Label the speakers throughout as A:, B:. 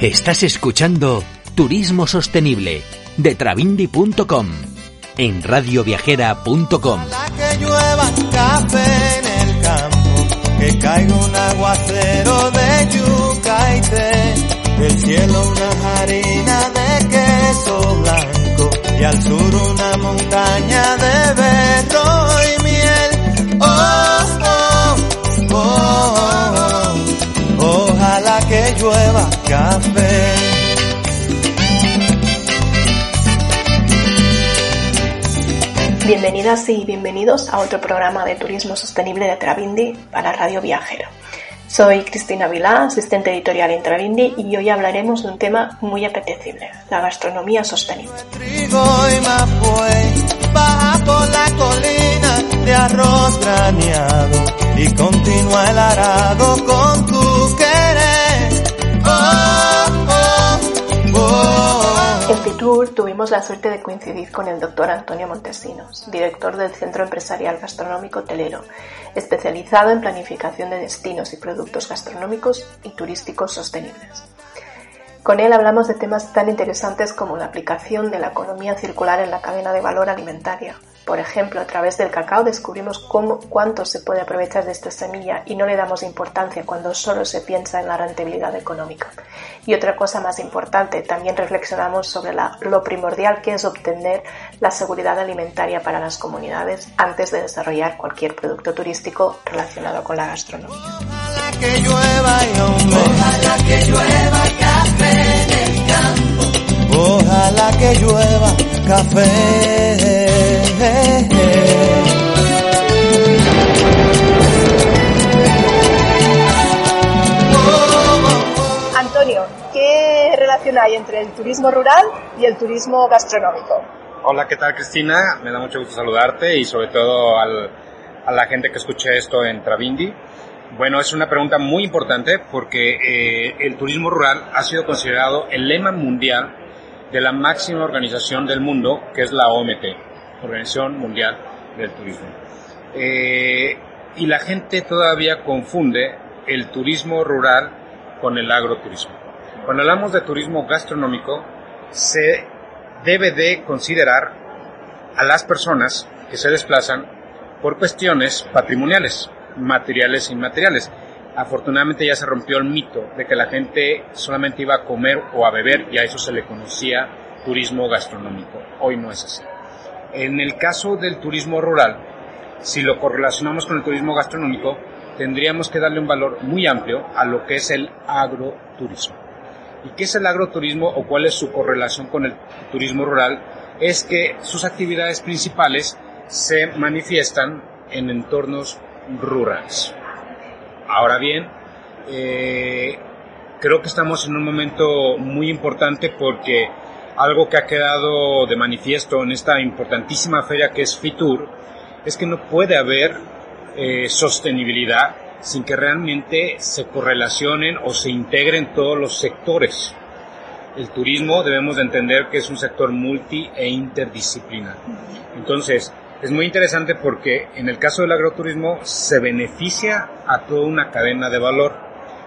A: Estás escuchando Turismo Sostenible de Travindi.com en radioviajera.com.
B: Que llueva café en el campo, que caiga un aguacero de yuca y té, del cielo una harina de queso blanco y al sur una montaña de berro café.
C: Bienvenidas y bienvenidos a otro programa de turismo sostenible de Travindi para Radio Viajera. Soy Cristina Vilá, asistente editorial en Travindi y hoy hablaremos de un tema muy apetecible, la gastronomía sostenible.
B: Y continúa el arado con tu
C: tuvimos la suerte de coincidir con el doctor Antonio Montesinos, director del Centro Empresarial Gastronómico Telero, especializado en planificación de destinos y productos gastronómicos y turísticos sostenibles. Con él hablamos de temas tan interesantes como la aplicación de la economía circular en la cadena de valor alimentaria. Por ejemplo, a través del cacao descubrimos cómo, cuánto se puede aprovechar de esta semilla y no le damos importancia cuando solo se piensa en la rentabilidad económica. Y otra cosa más importante, también reflexionamos sobre la- lo primordial que es obtener la seguridad alimentaria para las comunidades antes de desarrollar cualquier producto turístico relacionado con la gastronomía.
B: Ojalá que llueva. Ojalá que llueva café en el campo. Ojalá que llueva café.
C: Antonio, ¿qué relación hay entre el turismo rural y el turismo gastronómico?
D: Hola, ¿qué tal Cristina? Me da mucho gusto saludarte y sobre todo al- a la gente que escuche esto en Travindi. Bueno, es una pregunta muy importante porque eh, el turismo rural ha sido considerado el lema mundial de la máxima organización del mundo, que es la OMT, Organización Mundial del Turismo. Eh, y la gente todavía confunde el turismo rural con el agroturismo. Cuando hablamos de turismo gastronómico, se debe de considerar a las personas que se desplazan por cuestiones patrimoniales, materiales e inmateriales. Afortunadamente ya se rompió el mito de que la gente solamente iba a comer o a beber y a eso se le conocía turismo gastronómico. Hoy no es así. En el caso del turismo rural, si lo correlacionamos con el turismo gastronómico, tendríamos que darle un valor muy amplio a lo que es el agroturismo. ¿Y qué es el agroturismo o cuál es su correlación con el turismo rural? Es que sus actividades principales se manifiestan en entornos rurales. Ahora bien, eh, creo que estamos en un momento muy importante porque algo que ha quedado de manifiesto en esta importantísima feria que es FITUR es que no puede haber eh, sostenibilidad sin que realmente se correlacionen o se integren todos los sectores. El turismo debemos de entender que es un sector multi e interdisciplinar. Entonces, es muy interesante porque en el caso del agroturismo se beneficia a toda una cadena de valor,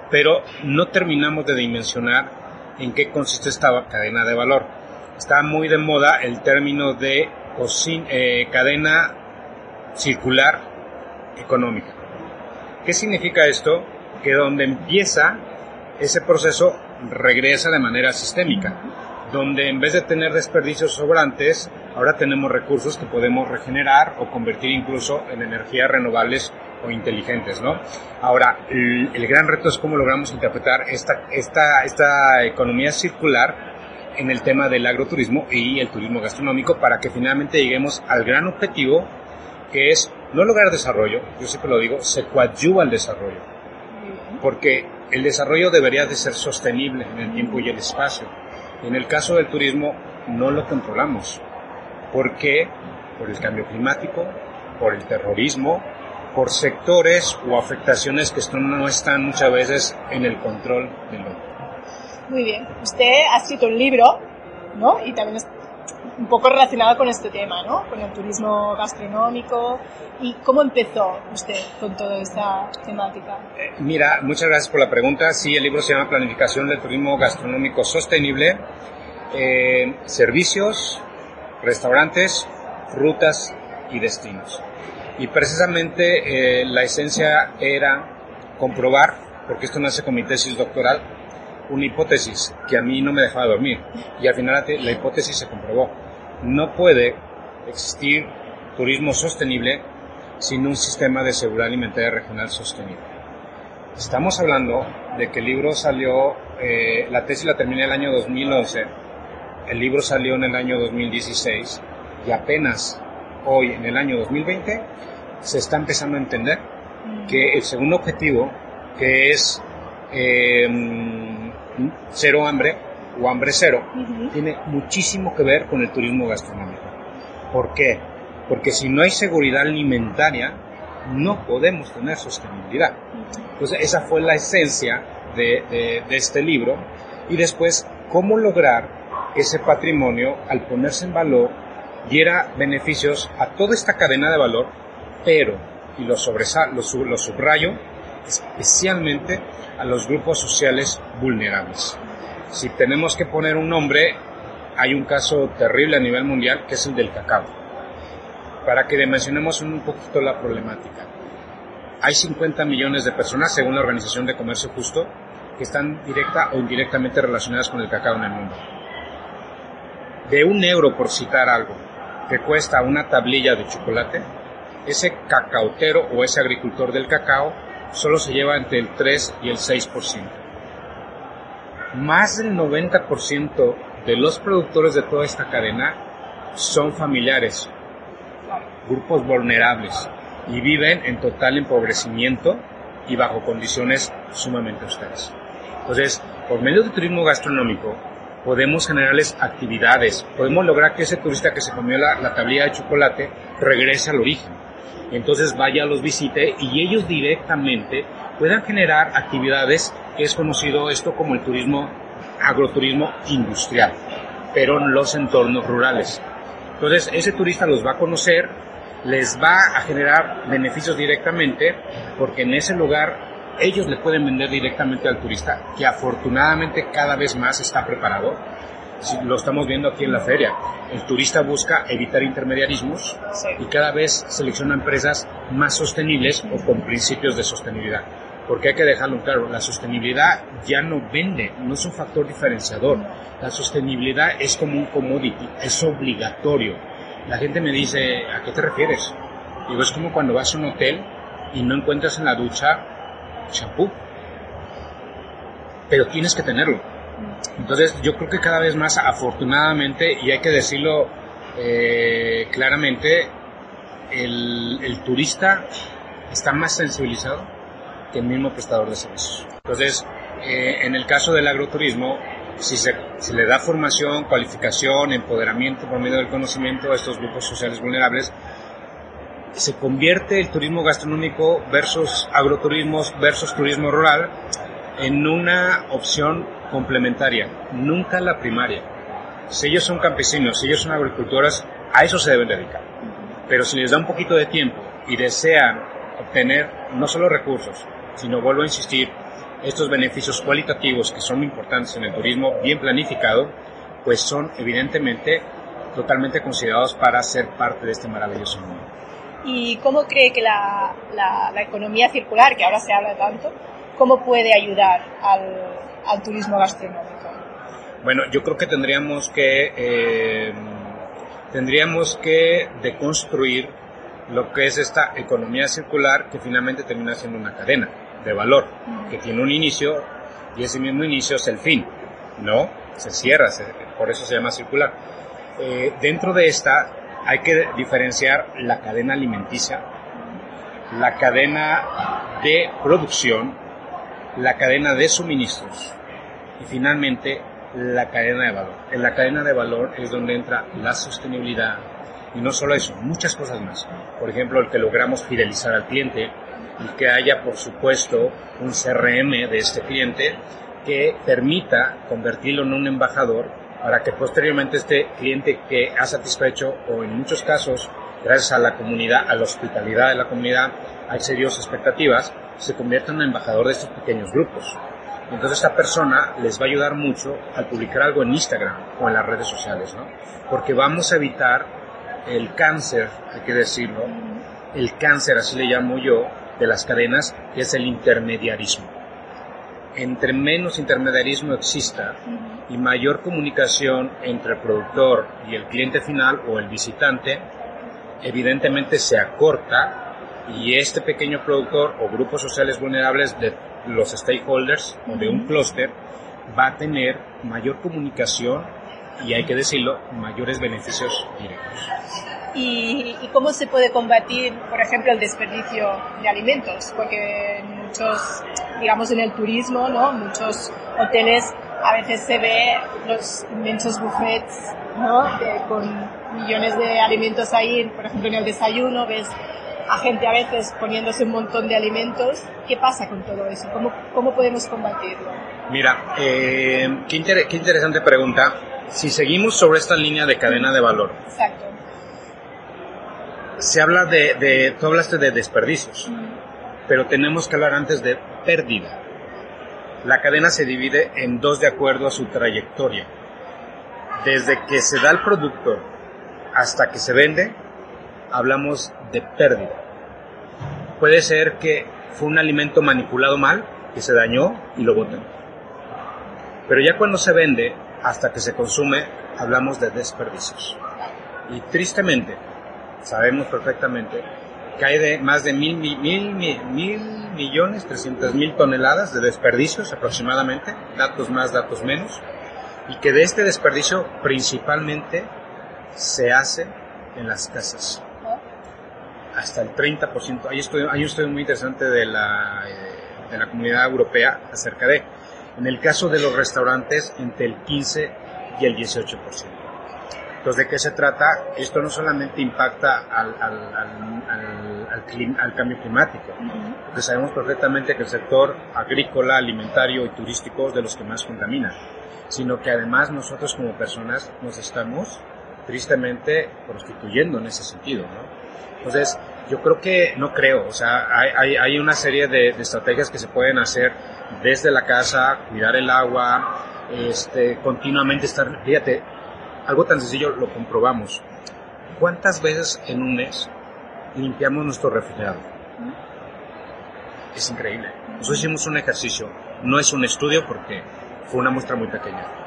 D: pero no terminamos de dimensionar en qué consiste esta cadena de valor. Está muy de moda el término de cocin- eh, cadena circular económica. ¿Qué significa esto? Que donde empieza ese proceso regresa de manera sistémica, donde en vez de tener desperdicios sobrantes, ahora tenemos recursos que podemos regenerar o convertir incluso en energías renovables o inteligentes, ¿no? Ahora, el, el gran reto es cómo logramos interpretar esta, esta, esta economía circular en el tema del agroturismo y el turismo gastronómico para que finalmente lleguemos al gran objetivo que es no lograr desarrollo, yo siempre lo digo, se coadyuva al desarrollo. Porque el desarrollo debería de ser sostenible en el tiempo y el espacio. En el caso del turismo no lo controlamos. ¿Por qué? Por el cambio climático, por el terrorismo, por sectores o afectaciones que no están muchas veces en el control del otro.
E: Muy bien. Usted ha escrito un libro, ¿no? Y también es un poco relacionado con este tema, ¿no? Con el turismo gastronómico. ¿Y cómo empezó usted con toda esta temática?
D: Eh, mira, muchas gracias por la pregunta. Sí, el libro se llama Planificación del Turismo Gastronómico Sostenible. Eh, servicios, restaurantes, rutas y destinos. Y precisamente eh, la esencia era comprobar, porque esto nace con mi tesis doctoral, una hipótesis que a mí no me dejaba dormir. Y al final la hipótesis se comprobó. No puede existir turismo sostenible sin un sistema de seguridad alimentaria regional sostenible. Estamos hablando de que el libro salió, eh, la tesis la terminé el año 2011, el libro salió en el año 2016 y apenas hoy, en el año 2020, se está empezando a entender que el segundo objetivo, que es eh, cero hambre o hambre cero, tiene muchísimo que ver con el turismo gastronómico. ¿Por qué? Porque si no hay seguridad alimentaria, no podemos tener sostenibilidad. Entonces, esa fue la esencia de, de este libro. Y después, cómo lograr ese patrimonio, al ponerse en valor, diera beneficios a toda esta cadena de valor, pero, y lo, lo, lo subrayo, especialmente a los grupos sociales vulnerables. Si tenemos que poner un nombre, hay un caso terrible a nivel mundial que es el del cacao. Para que dimensionemos un poquito la problemática. Hay 50 millones de personas, según la Organización de Comercio Justo, que están directa o indirectamente relacionadas con el cacao en el mundo. De un euro, por citar algo, que cuesta una tablilla de chocolate, ese cacautero o ese agricultor del cacao solo se lleva entre el 3 y el 6%. Más del 90% de los productores de toda esta cadena son familiares, grupos vulnerables y viven en total empobrecimiento y bajo condiciones sumamente austeras. Entonces, por medio del turismo gastronómico, podemos generarles actividades, podemos lograr que ese turista que se comió la, la tablilla de chocolate regrese al origen entonces vaya, los visite y ellos directamente puedan generar actividades que es conocido esto como el turismo, agroturismo industrial, pero en los entornos rurales. Entonces ese turista los va a conocer, les va a generar beneficios directamente, porque en ese lugar ellos le pueden vender directamente al turista, que afortunadamente cada vez más está preparado lo estamos viendo aquí en la feria. El turista busca evitar intermediarismos y cada vez selecciona empresas más sostenibles o con principios de sostenibilidad. Porque hay que dejarlo claro, la sostenibilidad ya no vende, no es un factor diferenciador. La sostenibilidad es como un commodity, es obligatorio. La gente me dice, ¿a qué te refieres? Digo, es como cuando vas a un hotel y no encuentras en la ducha champú. Pero tienes que tenerlo entonces yo creo que cada vez más, afortunadamente, y hay que decirlo eh, claramente, el, turista está más sensibilizado que el mismo prestador de servicios. Entonces, eh, en el caso del agroturismo, si se, le da formación, cualificación, empoderamiento por medio del conocimiento a estos grupos sociales vulnerables, se convierte el turismo gastronómico versus agroturismos versus turismo rural en una opción complementaria, nunca la primaria. Si ellos son campesinos, si ellos son agricultoras, a eso se deben dedicar. Pero si les da un poquito de tiempo y desean obtener no solo recursos, sino, vuelvo a insistir, estos beneficios cualitativos que son importantes en el turismo bien planificado, pues son evidentemente totalmente considerados para ser parte de este maravilloso mundo.
E: ¿Y cómo cree que la, la economía circular, que ahora se habla tanto, cómo puede ayudar al, al turismo gastronómico?
D: Bueno, yo creo que tendríamos que eh, tendríamos que deconstruir lo que es esta economía circular que finalmente termina siendo una cadena de valor que tiene un inicio y ese mismo inicio es el fin, ¿no? Se cierra por eso se llama circular. Eh, dentro de esta hay que diferenciar la cadena alimenticia, la cadena de producción, la cadena de suministros y finalmente la cadena de valor. En la cadena de valor es donde entra la sostenibilidad y no solo eso, muchas cosas más. Por ejemplo, el que logramos fidelizar al cliente y que haya, por supuesto, un CRM de este cliente que permita convertirlo en un embajador para que posteriormente este cliente que ha satisfecho o en muchos casos, gracias a la comunidad, a la hospitalidad de la comunidad, ha excedido sus expectativas, se convierta en embajador de estos pequeños grupos. Entonces esta persona les va a ayudar mucho al publicar algo en Instagram o en las redes sociales, ¿no? Porque vamos a evitar el cáncer, hay que decirlo, el cáncer, así le llamo yo, de las cadenas, que es el intermediarismo. Entre menos intermediarismo exista y mayor comunicación entre el productor y el cliente final o el visitante, evidentemente se acorta y este pequeño productor o grupos sociales vulnerables de los stakeholders o de un clúster va a tener mayor comunicación y hay que decirlo, mayores beneficios directos.
E: ¿Y, cómo se puede combatir, por ejemplo, el desperdicio de alimentos? Porque muchos, digamos en el turismo, ¿no? Muchos hoteles a veces se ve los inmensos buffets, ¿no? con millones de alimentos ahí, por ejemplo en el desayuno ves a gente a veces poniéndose un montón de alimentos. ¿Qué pasa con todo eso? ¿Cómo, cómo podemos combatirlo?
D: Mira, eh, qué, qué, interesante pregunta. Si seguimos sobre esta línea de cadena de valor.
E: Exacto.
D: Se habla de, de tú hablaste de desperdicios, pero tenemos que hablar antes de pérdida. La cadena se divide en dos de acuerdo a su trayectoria. Desde que se da el producto hasta que se vende, hablamos de pérdida. Puede ser que fue un alimento manipulado mal, que se dañó y lo botan. Pero ya cuando se vende, hasta que se consume, hablamos de desperdicios. Y tristemente, sabemos perfectamente que hay más de mil, mil millones, trescientas mil toneladas de desperdicios aproximadamente, datos más, datos menos, y que de este desperdicio principalmente se hace en las casas hasta el 30%. Hay, estudio, hay un estudio muy interesante de la, eh, de la comunidad europea acerca de, en el caso de los restaurantes, entre el 15 y el 18%. Entonces, ¿de qué se trata? Esto no solamente impacta al, al, al, al, al cambio climático, porque sabemos perfectamente que el sector agrícola, alimentario y turístico es de los que más contamina, sino que además nosotros como personas nos estamos tristemente prostituyendo en ese sentido, ¿no? Entonces, yo creo que, no creo, o sea, hay, hay una serie de, estrategias que se pueden hacer desde la casa, cuidar el agua, este, continuamente estar, fíjate, algo tan sencillo lo comprobamos. ¿Cuántas veces en un mes limpiamos nuestro refrigerador? Es increíble. Nosotros hicimos un ejercicio, no es un estudio porque fue una muestra muy pequeña.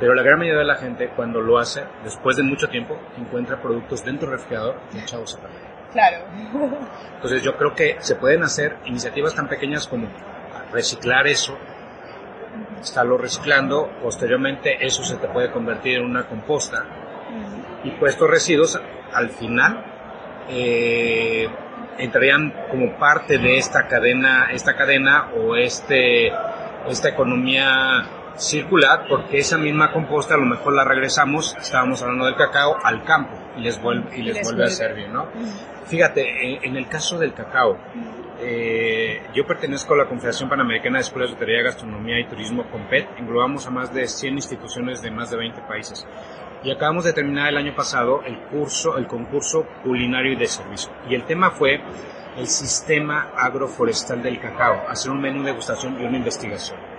D: Pero la gran mayoría de la gente cuando lo hace, después de mucho tiempo, encuentra productos dentro del refrigerador echados a perder.
E: Claro.
D: Entonces yo creo que se pueden hacer iniciativas tan pequeñas como reciclar eso, estarlo reciclando, posteriormente eso se te puede convertir en una composta y pues estos residuos al final eh, entrarían como parte de esta cadena, esta cadena o este, esta economía circular porque esa misma composta a lo mejor la regresamos, estábamos hablando del cacao, al campo y les vuelve, y les, vuelve, a servir, ¿no? Fíjate, en, el caso del cacao, eh, yo pertenezco a la Confederación Panamericana de Escuelas de Hotelería, Gastronomía y Turismo, COMPET, englobamos a más de 100 instituciones de más de 20 países. Y acabamos de terminar el año pasado el curso, el concurso culinario y de servicio. Y el tema fue el sistema agroforestal del cacao, hacer un menú de degustación y una investigación.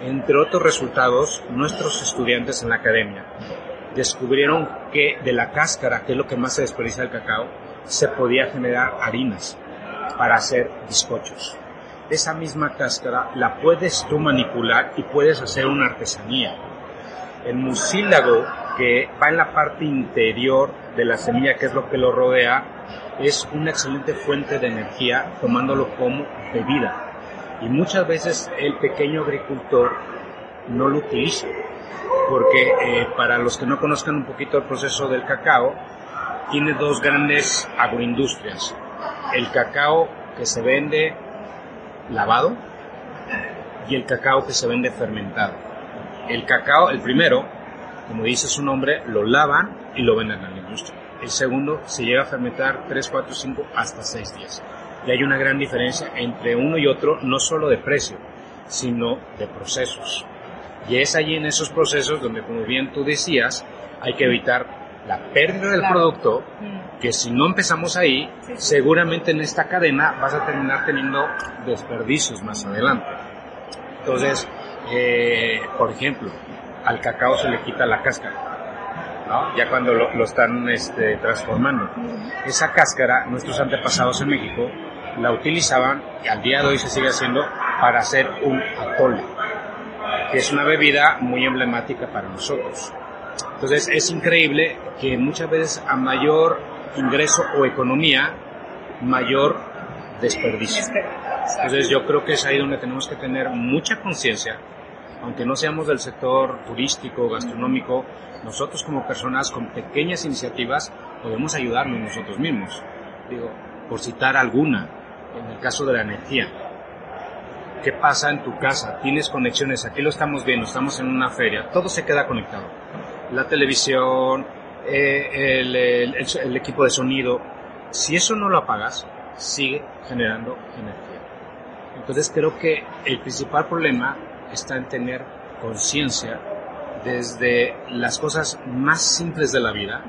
D: Entre otros resultados, nuestros estudiantes en la academia descubrieron que de la cáscara, que es lo que más se desperdicia del cacao, se podía generar harinas para hacer bizcochos. Esa misma cáscara la puedes tú manipular y puedes hacer una artesanía. El mucílago, que va en la parte interior de la semilla, que es lo que lo rodea, es una excelente fuente de energía tomándolo como bebida. Y muchas veces el pequeño agricultor no lo utiliza. porque eh, para los que no conozcan un poquito el proceso del cacao, tiene dos grandes agroindustrias. El cacao que se vende lavado y el cacao que se vende fermentado. El cacao, el primero, como dice su nombre, lo lavan y lo venden a la industria. El segundo se llega a fermentar 3, 4, 5 hasta 6 días. Y hay una gran diferencia entre uno y otro, no solo de precio, sino de procesos. Y es allí en esos procesos donde, como bien tú decías, hay que evitar la pérdida del producto,
E: Mm.
D: que si no empezamos ahí, seguramente en esta cadena vas a terminar teniendo desperdicios más adelante. Entonces, eh, por ejemplo, al cacao se le quita la cáscara, ¿no? ya cuando lo, lo están este, transformando. Esa cáscara, nuestros antepasados en México la utilizaban, y al día de hoy se sigue haciendo, para hacer un atole, que es una bebida muy emblemática para nosotros. Entonces es increíble que muchas veces a mayor ingreso o economía, mayor desperdicio. Entonces yo creo que es ahí donde tenemos que tener mucha conciencia, aunque no seamos del sector turístico, gastronómico, nosotros como personas con pequeñas iniciativas podemos ayudarnos nosotros mismos. Digo, por citar alguna, en el caso de la energía, ¿qué pasa en tu casa? Tienes conexiones, aquí lo estamos viendo, estamos en una feria, todo se queda conectado. La televisión, eh, el, el- el- el equipo de sonido, si eso no lo apagas, sigue generando energía. Entonces creo que el principal problema está en tener conciencia desde las cosas más simples de la vida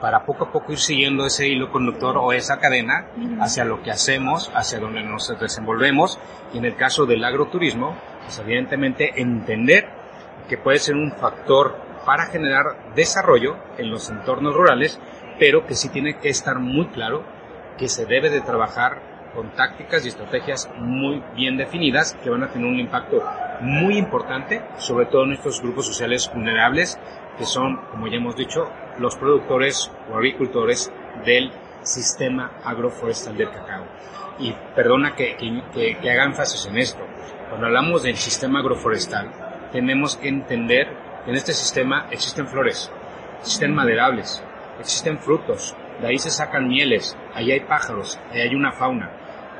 D: para poco a poco ir siguiendo ese hilo conductor o esa cadena hacia lo que hacemos, hacia donde nos desenvolvemos. Y en el caso del agroturismo, pues evidentemente entender que puede ser un factor para generar desarrollo en los entornos rurales, pero que sí tiene que estar muy claro que se debe de trabajar con tácticas y estrategias muy bien definidas que van a tener un impacto muy importante, sobre todo en estos grupos sociales vulnerables, que son, como ya hemos dicho, los productores o agricultores del sistema agroforestal del cacao. Y perdona que, que- que- haga énfasis en esto. Cuando hablamos del sistema agroforestal, tenemos que entender que en este sistema existen flores, existen maderables, existen frutos, de ahí se sacan mieles, ahí hay pájaros, ahí hay una fauna,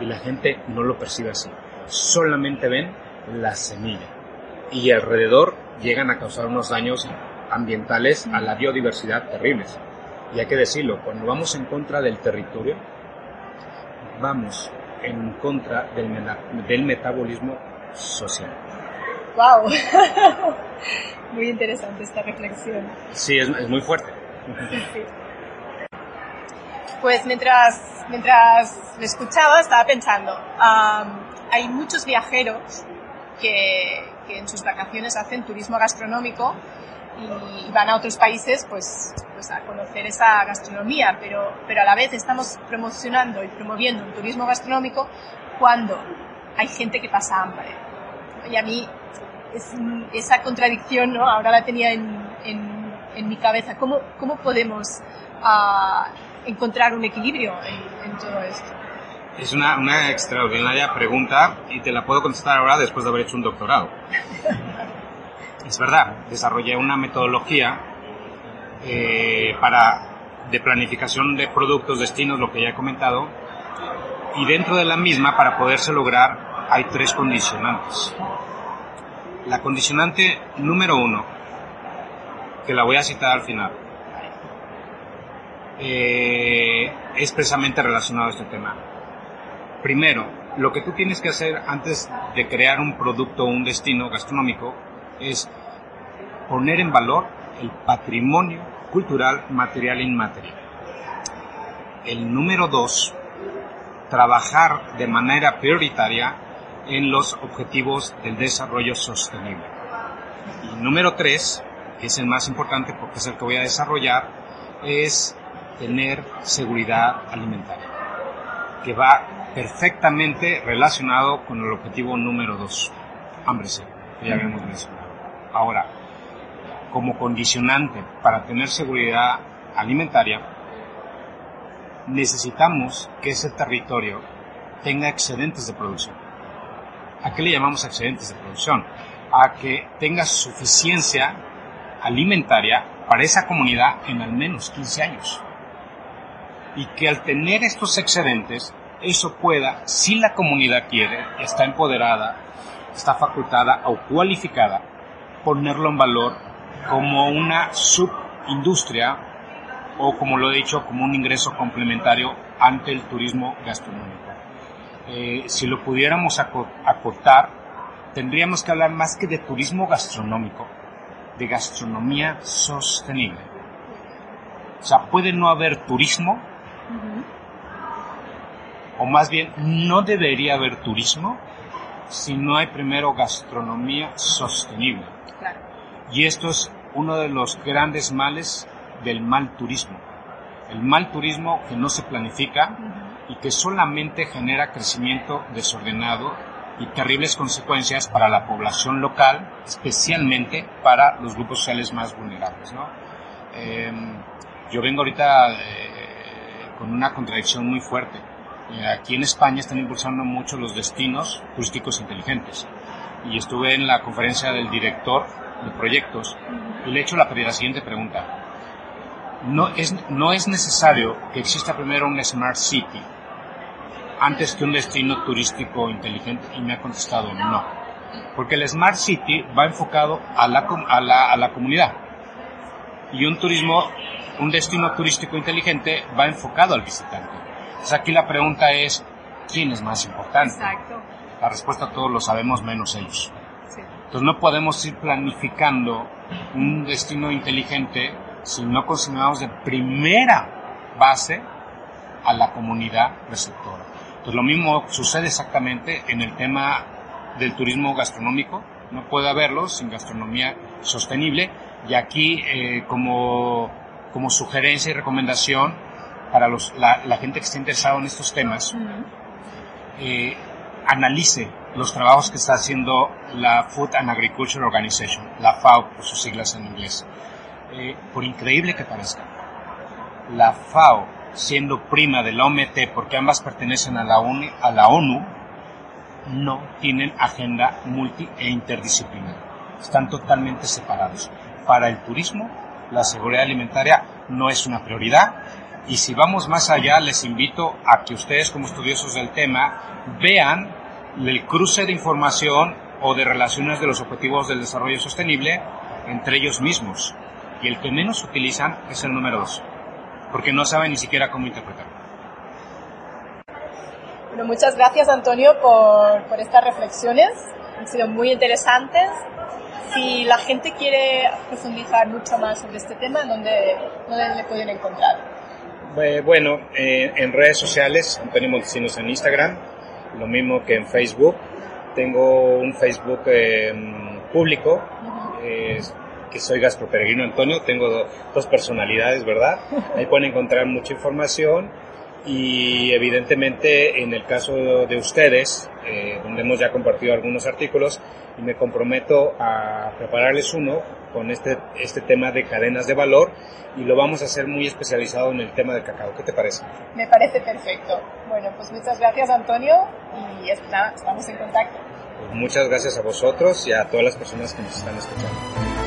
D: y la gente no lo percibe así. Solamente ven la semilla. Y alrededor llegan a causar unos daños ambientales a la biodiversidad terribles. Y hay que decirlo, cuando vamos en contra del territorio, vamos en contra del, metabolismo social.
E: Wow. Muy interesante esta reflexión.
D: Sí, es, es muy fuerte.
E: Pues mientras, mientras me escuchaba estaba pensando, hay muchos viajeros que, que en sus vacaciones hacen turismo gastronómico y van a otros países pues, pues a conocer esa gastronomía, pero, pero a la vez estamos promocionando y promoviendo un turismo gastronómico cuando hay gente que pasa hambre. Y a mí es, esa contradicción, ¿no? Ahora la tenía en, en, en mi cabeza. ¿Cómo, cómo podemos ah, encontrar un equilibrio en, en todo esto?
D: Es una, una extraordinaria pregunta y te la puedo contestar ahora después de haber hecho un doctorado. es verdad, desarrollé una metodología eh, para, de planificación de productos, destinos, lo que ya he comentado, y dentro de la misma, para poderse lograr, hay tres condicionantes. La condicionante número uno, que la voy a citar al final, eh, es precisamente relacionado a este tema. Primero, lo que tú tienes que hacer antes de crear un producto o un destino gastronómico es poner en valor el patrimonio cultural, material e inmaterial. El número dos, trabajar de manera prioritaria en los objetivos del desarrollo sostenible. Y número tres, que es el más importante porque es el que voy a desarrollar, es tener seguridad alimentaria, que va perfectamente relacionado con el objetivo número dos, hambre cero, que ya habíamos mencionado. Ahora, como condicionante para tener seguridad alimentaria, necesitamos que ese territorio tenga excedentes de producción. ¿A qué le llamamos excedentes de producción? A que tenga suficiencia alimentaria para esa comunidad en al menos 15 años. Y que al tener estos excedentes, eso pueda, si la comunidad quiere, está empoderada, está facultada o cualificada, ponerlo en valor como una subindustria o como lo he dicho, como un ingreso complementario ante el turismo gastronómico. Eh, si lo pudiéramos acotar, tendríamos que hablar más que de turismo gastronómico, de gastronomía sostenible. O sea, puede no haber turismo, o más bien no debería haber turismo si no hay primero gastronomía sostenible. Y esto es uno de los grandes males del mal turismo. El mal turismo que no se planifica y que solamente genera crecimiento desordenado y terribles consecuencias para la población local, especialmente para los grupos sociales más vulnerables. Em, yo vengo ahorita eh, con una contradicción muy fuerte. Eh, aquí en España están impulsando mucho los destinos turísticos inteligentes. Y estuve en la conferencia del director de proyectos le he hecho la, la siguiente pregunta. No es, no es necesario que exista primero un Smart City antes que un destino turístico inteligente y me ha contestado no. Porque el Smart City va enfocado a la, a la, a la comunidad y un turismo, un destino turístico inteligente va enfocado al visitante. Entonces aquí la pregunta es, ¿quién es más importante?
E: Exacto.
D: La respuesta todos lo sabemos menos ellos. Entonces no podemos ir planificando un destino inteligente si no consideramos de primera base a la comunidad receptora. Pues lo mismo sucede exactamente en el tema del turismo gastronómico. No puede haberlo sin gastronomía sostenible. Y aquí, eh, como, como sugerencia y recomendación para los, la, la, gente que esté interesada en estos temas, eh, analice los trabajos que está haciendo la Food and Agriculture Organization, la FAO por sus siglas en inglés. Eh, por increíble que parezca, la FAO siendo prima de la OMT, porque ambas pertenecen a la, a la ONU, no tienen agenda multi e interdisciplinar. Están totalmente separados. Para el turismo, la seguridad alimentaria no es una prioridad. Y si vamos más allá, les invito a que ustedes como estudiosos del tema vean el cruce de información o de relaciones de los objetivos del desarrollo sostenible entre ellos mismos. Y el que menos utilizan es el número dos porque no saben ni siquiera cómo interpretarlo.
E: Bueno, muchas gracias Antonio por, por estas reflexiones, han sido muy interesantes. Si la gente quiere profundizar mucho más sobre este tema, ¿dónde, dónde le pueden encontrar?
D: Bueno, eh, en redes sociales, Antonio Montesinos en Instagram, lo mismo que en Facebook. Tengo un Facebook eh, público, que soy gastroperegrino Antonio, tengo dos personalidades, ¿verdad? Ahí pueden encontrar mucha información y evidentemente en el caso de ustedes, eh, donde hemos ya compartido algunos artículos, y me comprometo a prepararles uno con este, este tema de cadenas de valor y lo vamos a hacer muy especializado en el tema del cacao. ¿Qué te parece?
E: Me parece perfecto. Bueno, pues muchas gracias Antonio y estamos en contacto.
D: Pues muchas gracias a vosotros y a todas las personas que nos están escuchando.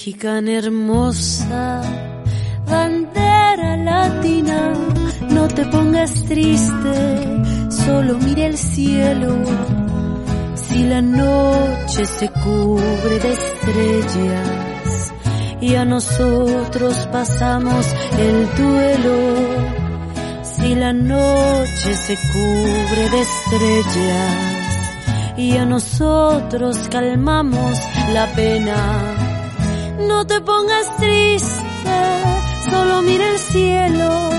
F: Mexicana hermosa, bandera latina, no te pongas triste, solo mire el cielo. Si la noche se cubre de estrellas y a nosotros pasamos el duelo, si la noche se cubre de estrellas y a nosotros calmamos la pena no te pongas triste, solo mira el cielo,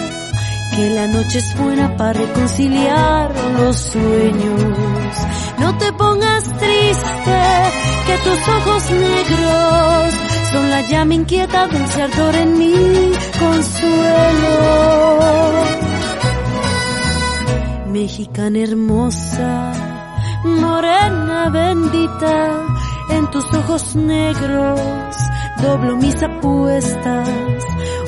F: que la noche es buena para reconciliar los sueños. No te pongas triste, que tus ojos negros son la llama inquieta del cerdor en mi consuelo. Mexicana hermosa, morena bendita, en tus ojos negros doblo mis apuestas.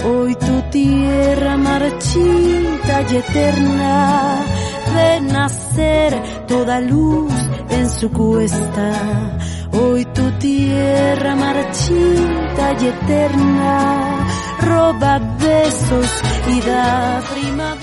F: Hoy tu tierra marchita y eterna de nacer toda luz en su cuesta. Hoy tu tierra marchita y eterna roba besos y da primavera.